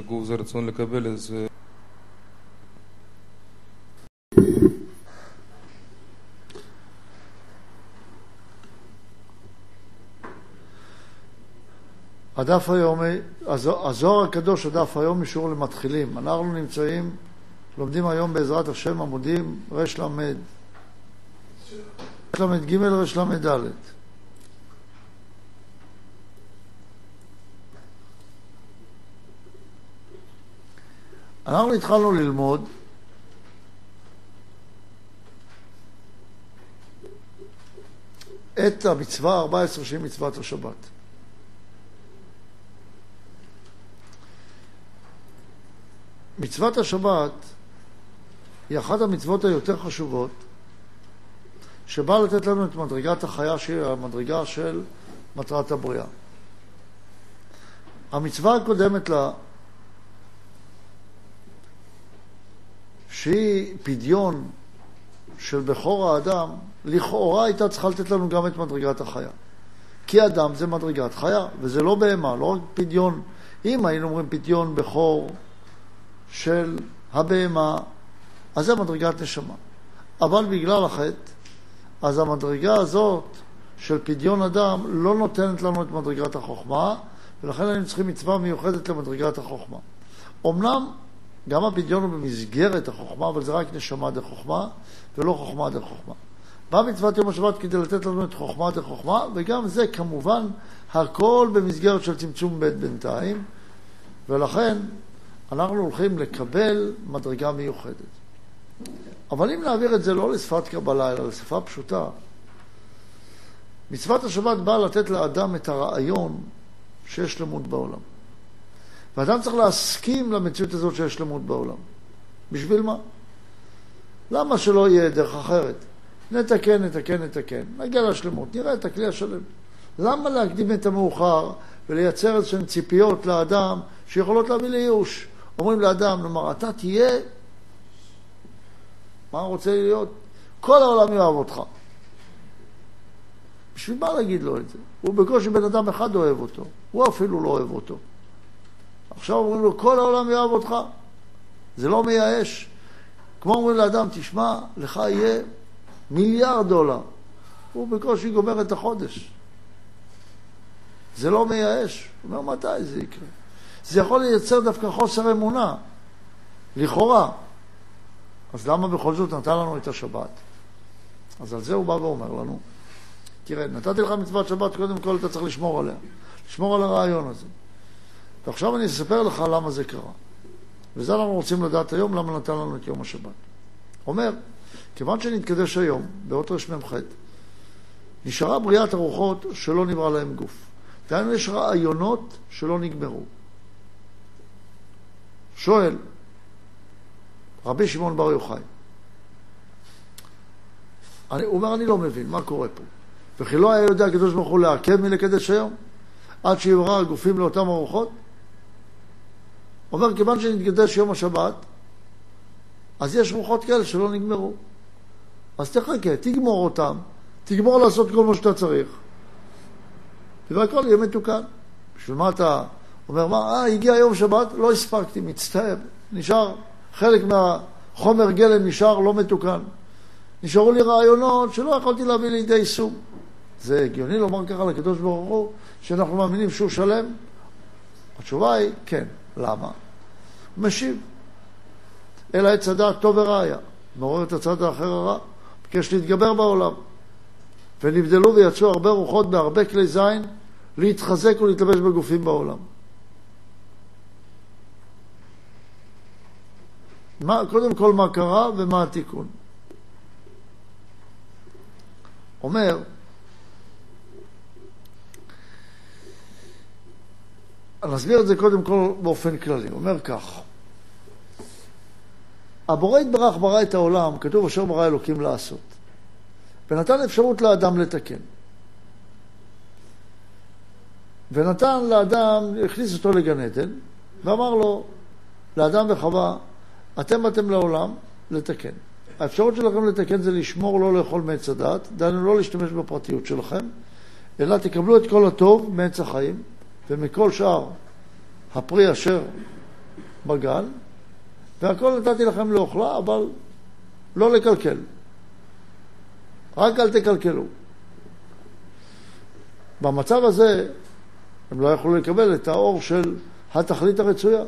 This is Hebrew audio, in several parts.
שגור זה רצון לקבל איזה... הדף היומי, הזוהר הקדוש, הדף היום שיעור למתחילים. אנחנו נמצאים, לומדים היום בעזרת השם עמודים רל"ג, רל"ג, רל"ד. אנחנו התחלנו ללמוד את המצווה ה-14 שהיא מצוות השבת. מצוות השבת היא אחת המצוות היותר חשובות שבאה לתת לנו את מדרגת החיה שהיא המדרגה של מטרת הבריאה. המצווה הקודמת לה שהיא פדיון של בכור האדם, לכאורה הייתה צריכה לתת לנו גם את מדרגת החיה. כי אדם זה מדרגת חיה, וזה לא בהמה, לא רק פדיון. אם היינו אומרים פדיון בכור של הבהמה, אז זה מדרגת נשמה. אבל בגלל החטא, אז המדרגה הזאת של פדיון אדם לא נותנת לנו את מדרגת החוכמה, ולכן היינו צריכים מצווה מיוחדת למדרגת החוכמה. אמנם גם הפדיון הוא במסגרת החוכמה, אבל זה רק נשמה דה חוכמה, ולא חוכמה דה חוכמה. באה מצוות יום השבת כדי לתת לנו את חוכמה דה חוכמה, וגם זה כמובן הכל במסגרת של צמצום ב' בינתיים, ולכן אנחנו הולכים לקבל מדרגה מיוחדת. אבל אם נעביר את זה לא לשפת קבלה, אלא לשפה פשוטה, מצוות השבת באה לתת לאדם את הרעיון שיש שלמות בעולם. ואדם צריך להסכים למציאות הזאת שיש שלמות בעולם. בשביל מה? למה שלא יהיה דרך אחרת? נתקן, נתקן, נתקן, נגיע לשלמות, נראה את הכלי השלם. למה להקדים את המאוחר ולייצר איזשהן ציפיות לאדם שיכולות להביא לייאוש? אומרים לאדם, נאמר, אתה תהיה, מה רוצה להיות? כל העולם יאהב אותך. בשביל מה להגיד לו את זה? הוא בקושי בן אדם אחד אוהב אותו, הוא אפילו לא אוהב אותו. עכשיו אומרים לו, כל העולם יאהב אותך. זה לא מייאש. כמו אומרים לאדם, תשמע, לך יהיה מיליארד דולר. הוא בקושי גומר את החודש. זה לא מייאש. הוא אומר, מתי זה יקרה? זה יכול לייצר דווקא חוסר אמונה, לכאורה. אז למה בכל זאת נתן לנו את השבת? אז על זה הוא בא ואומר לנו, תראה, נתתי לך מצוות שבת, קודם כל אתה צריך לשמור עליה. לשמור על הרעיון הזה. ועכשיו אני אספר לך למה זה קרה. וזה אנחנו רוצים לדעת היום, למה נתן לנו את יום השבת. אומר, כיוון שנתקדש היום, באות רמ"ח, נשארה בריאת הרוחות שלא נברא להם גוף. דהיינו, יש רעיונות שלא נגמרו. שואל רבי שמעון בר יוחאי, הוא אומר, אני לא מבין, מה קורה פה? וכי לא היה יודע הקדוש ברוך הוא לעכב מלקדש היום? עד שיברא הגופים לאותם ארוחות? אומר, כיוון שנתקדש יום השבת, אז יש רוחות כאלה שלא נגמרו. אז תחכה, תגמור אותם, תגמור לעשות כל מה שאתה צריך, והכל יהיה מתוקן. בשביל מה אתה אומר, מה, אה, הגיע יום שבת, לא הספקתי, מצטער, נשאר, חלק מהחומר גלם נשאר לא מתוקן. נשארו לי רעיונות שלא יכולתי להביא לידי יישום. זה הגיוני לומר ככה לקדוש ברוך הוא, שאנחנו מאמינים שהוא שלם? התשובה היא כן. למה? משיב. אלא עץ הדעת טוב וראיה, מעורר את הצד האחר הרע, ביקש להתגבר בעולם. ונבדלו ויצאו הרבה רוחות בהרבה כלי זין להתחזק ולהתלבש בגופים בעולם. מה, קודם כל מה קרה ומה התיקון. אומר, נסביר את זה קודם כל באופן כללי. הוא אומר כך, הבורא יתברך ברא את העולם, כתוב אשר ברא אלוקים לעשות, ונתן אפשרות לאדם לתקן. ונתן לאדם, הכניס אותו לגן עדן, ואמר לו, לאדם וחווה, אתם באתם לעולם לתקן. האפשרות שלכם לתקן זה לשמור לא לאכול מעץ הדת, דהיינו לא להשתמש בפרטיות שלכם, אלא תקבלו את כל הטוב מעץ החיים, ומכל שאר הפרי אשר בגן, והכל נתתי לכם לאוכלה, אבל לא לקלקל. רק אל תקלקלו. במצב הזה הם לא יכלו לקבל את האור של התכלית הרצויה.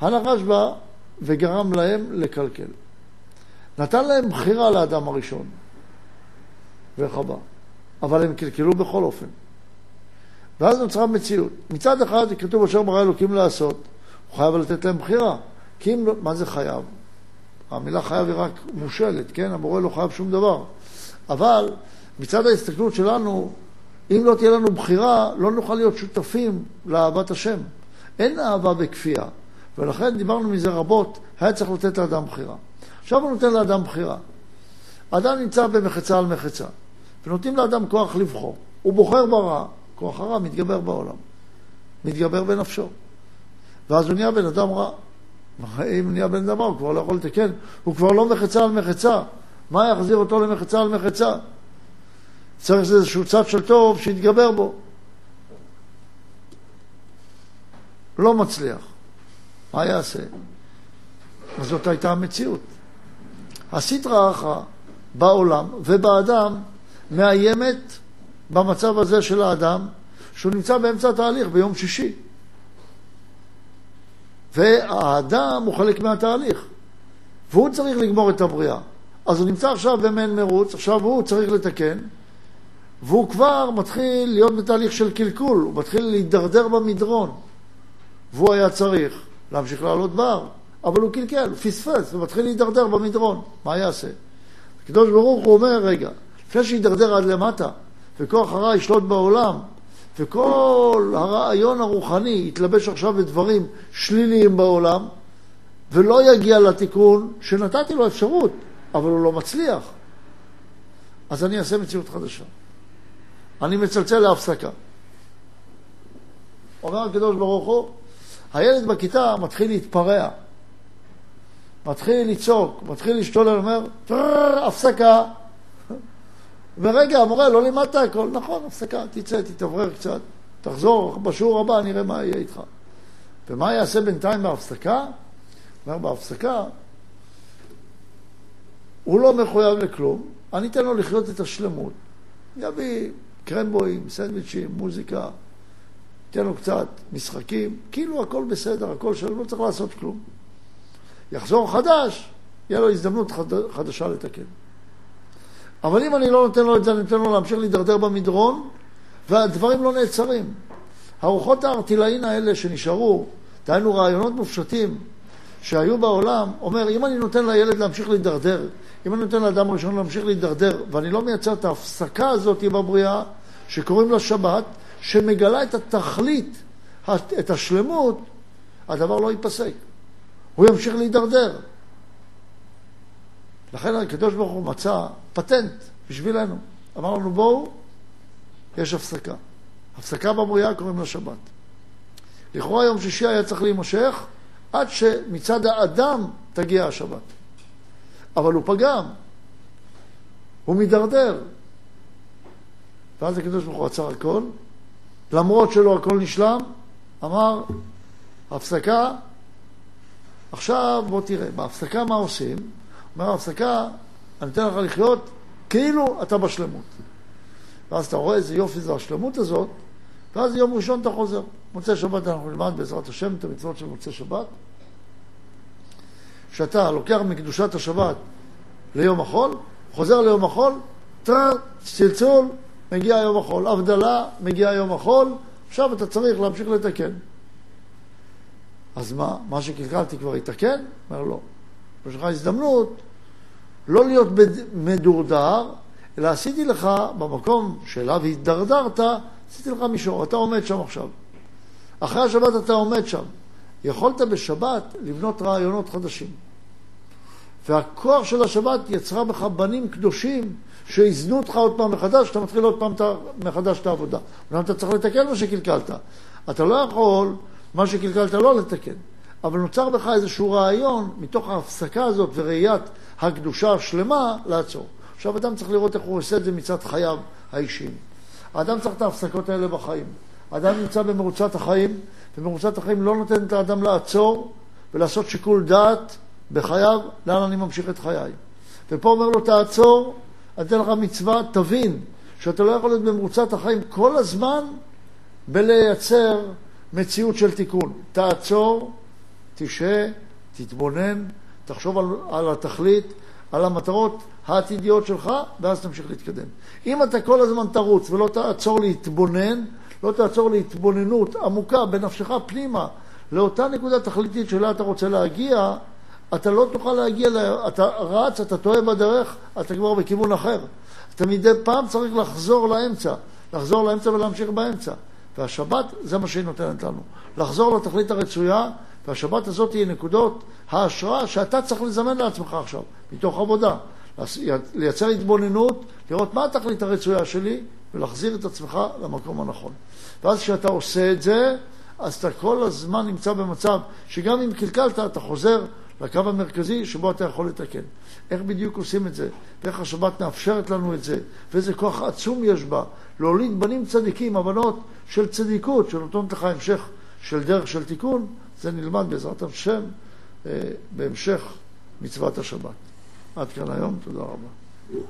הנחש בא וגרם להם לקלקל. נתן להם בחירה לאדם הראשון, וחבל. אבל הם קלקלו בכל אופן. ואז נוצרה מציאות. מצד אחד, כתוב אשר ברא אלוקים לעשות, הוא חייב לתת להם בחירה. כי אם, לא, מה זה חייב? המילה חייב היא רק מושלת, כן? המורה לא חייב שום דבר. אבל מצד ההסתכלות שלנו, אם לא תהיה לנו בחירה, לא נוכל להיות שותפים לאהבת השם. אין אהבה בכפייה, ולכן דיברנו מזה רבות, היה צריך לתת לאדם בחירה. עכשיו הוא נותן לאדם בחירה. אדם נמצא במחצה על מחצה, ונותנים לאדם כוח לבחור. הוא בוחר ברע, כוח הרע מתגבר בעולם, מתגבר בנפשו. ואז הוא נהיה בן אדם רע. אם נהיה בן אדם רע, הוא כבר לא יכול לתקן, הוא כבר לא מחצה על מחצה. מה יחזיר אותו למחצה על מחצה? צריך איזשהו צד של טוב שיתגבר בו. לא מצליח. מה יעשה? אז זאת הייתה המציאות. הסטרא אחרא בעולם ובאדם מאיימת במצב הזה של האדם, שהוא נמצא באמצע התהליך ביום שישי. והאדם הוא חלק מהתהליך, והוא צריך לגמור את הבריאה. אז הוא נמצא עכשיו במעין מרוץ, עכשיו הוא צריך לתקן, והוא כבר מתחיל להיות בתהליך של קלקול, הוא מתחיל להידרדר במדרון, והוא היה צריך להמשיך לעלות בהר, אבל הוא קלקל, הוא פספס, ומתחיל להידרדר במדרון, מה יעשה? הקדוש ברוך הוא אומר, רגע, לפני שידרדר עד למטה, וכוח הרע ישלוט בעולם, וכל הרעיון הרוחני יתלבש עכשיו בדברים שליליים בעולם, ולא יגיע לתיקון שנתתי לו אפשרות, אבל הוא לא מצליח. אז אני אעשה מציאות חדשה. אני מצלצל להפסקה. אומר הקדוש ברוך הוא, הילד בכיתה מתחיל להתפרע, מתחיל לצעוק, מתחיל להשתולל, אומר, הפסקה. ורגע, המורה, לא לימדת הכל. נכון, הפסקה, תצא, תתאוורר קצת, תחזור בשיעור הבא, נראה מה יהיה איתך. ומה יעשה בינתיים בהפסקה? אומר, בהפסקה, הוא לא מחויב לכלום, אני אתן לו לחיות את השלמות. יביא קרמבואים, סנדוויצ'ים, מוזיקה, ייתן לו קצת משחקים, כאילו הכל בסדר, הכל שלו, לא צריך לעשות כלום. יחזור חדש, יהיה לו הזדמנות חד... חדשה לתקן. אבל אם אני לא נותן לו את זה, אני נותן לו להמשיך להידרדר במדרון, והדברים לא נעצרים. הרוחות הארטילאין האלה שנשארו, דהיינו רעיונות מופשטים שהיו בעולם, אומר, אם אני נותן לילד להמשיך להידרדר, אם אני נותן לאדם ראשון להמשיך להידרדר, ואני לא מייצר את ההפסקה הזאת בבריאה, שקוראים לה שבת, שמגלה את התכלית, את השלמות, הדבר לא ייפסק. הוא ימשיך להידרדר. לכן הקדוש ברוך הוא מצא פטנט בשבילנו. אמר לנו, בואו, יש הפסקה. הפסקה בבריאה קוראים לה שבת. לכאורה יום שישי היה צריך להימשך עד שמצד האדם תגיע השבת. אבל הוא פגם, הוא מידרדר. ואז הקדוש ברוך הוא עצר הכל, למרות שלא הכל נשלם, אמר, הפסקה, עכשיו בוא תראה, בהפסקה מה עושים? אומר, בהפסקה, אני אתן לך לחיות כאילו אתה בשלמות. ואז אתה רואה איזה יופי זה השלמות הזאת, ואז יום ראשון אתה חוזר. מוצאי שבת אנחנו נלמד בעזרת השם את המצוות של מוצאי שבת. שאתה לוקח מקדושת השבת ליום החול, חוזר ליום החול, טר, צלצול, מגיע יום החול. הבדלה, מגיע יום החול, עכשיו אתה צריך להמשיך לתקן. אז מה, מה שקלקלתי כבר יתקן? אומר לא. יש לך הזדמנות לא להיות מדורדר, אלא עשיתי לך, במקום שאליו הידרדרת, עשיתי לך מישור, אתה עומד שם עכשיו. אחרי השבת אתה עומד שם. יכולת בשבת לבנות רעיונות חדשים. והכוח של השבת יצרה בך בנים קדושים שאיזנו אותך עוד פעם מחדש, אתה מתחיל עוד פעם מחדש את העבודה. אומנם אתה צריך לתקן מה שקלקלת. אתה לא יכול, מה שקלקלת לא לתקן. אבל נוצר בך איזשהו רעיון, מתוך ההפסקה הזאת וראיית הקדושה השלמה, לעצור. עכשיו אדם צריך לראות איך הוא עושה את זה מצד חייו האישיים. האדם צריך את ההפסקות האלה בחיים. אדם נמצא במרוצת החיים, ומרוצת החיים לא נותנת לאדם לעצור ולעשות שיקול דעת בחייו, לאן אני ממשיך את חיי. ופה אומר לו, תעצור, אני אתן לך מצווה, תבין שאתה לא יכול להיות במרוצת החיים כל הזמן בלייצר מציאות של תיקון. תעצור, תשהה, תתבונן, תחשוב על, על התכלית, על המטרות העתידיות שלך, ואז תמשיך להתקדם. אם אתה כל הזמן תרוץ ולא תעצור להתבונן, לא תעצור להתבוננות עמוקה בנפשך פנימה לאותה נקודה תכליתית שאליה אתה רוצה להגיע, אתה לא תוכל להגיע, לה... אתה רץ, אתה טועה בדרך, אתה כבר בכיוון אחר. אתה מדי פעם צריך לחזור לאמצע, לחזור לאמצע ולהמשיך באמצע. והשבת, זה מה שהיא נותנת לנו. לחזור לתכלית הרצויה, והשבת הזאת היא נקודות ההשראה שאתה צריך לזמן לעצמך עכשיו, מתוך עבודה. לייצר התבוננות, לראות מה התכלית הרצויה שלי, ולהחזיר את עצמך למקום הנכון. ואז כשאתה עושה את זה, אז אתה כל הזמן נמצא במצב שגם אם קלקלת, אתה חוזר לקו המרכזי שבו אתה יכול לתקן. איך בדיוק עושים את זה, ואיך השבת מאפשרת לנו את זה, ואיזה כוח עצום יש בה, להוליד בנים צדיקים, הבנות של צדיקות, שנותנות לך המשך של דרך של תיקון, זה נלמד בעזרת השם אה, בהמשך מצוות השבת. עד כאן היום, תודה רבה.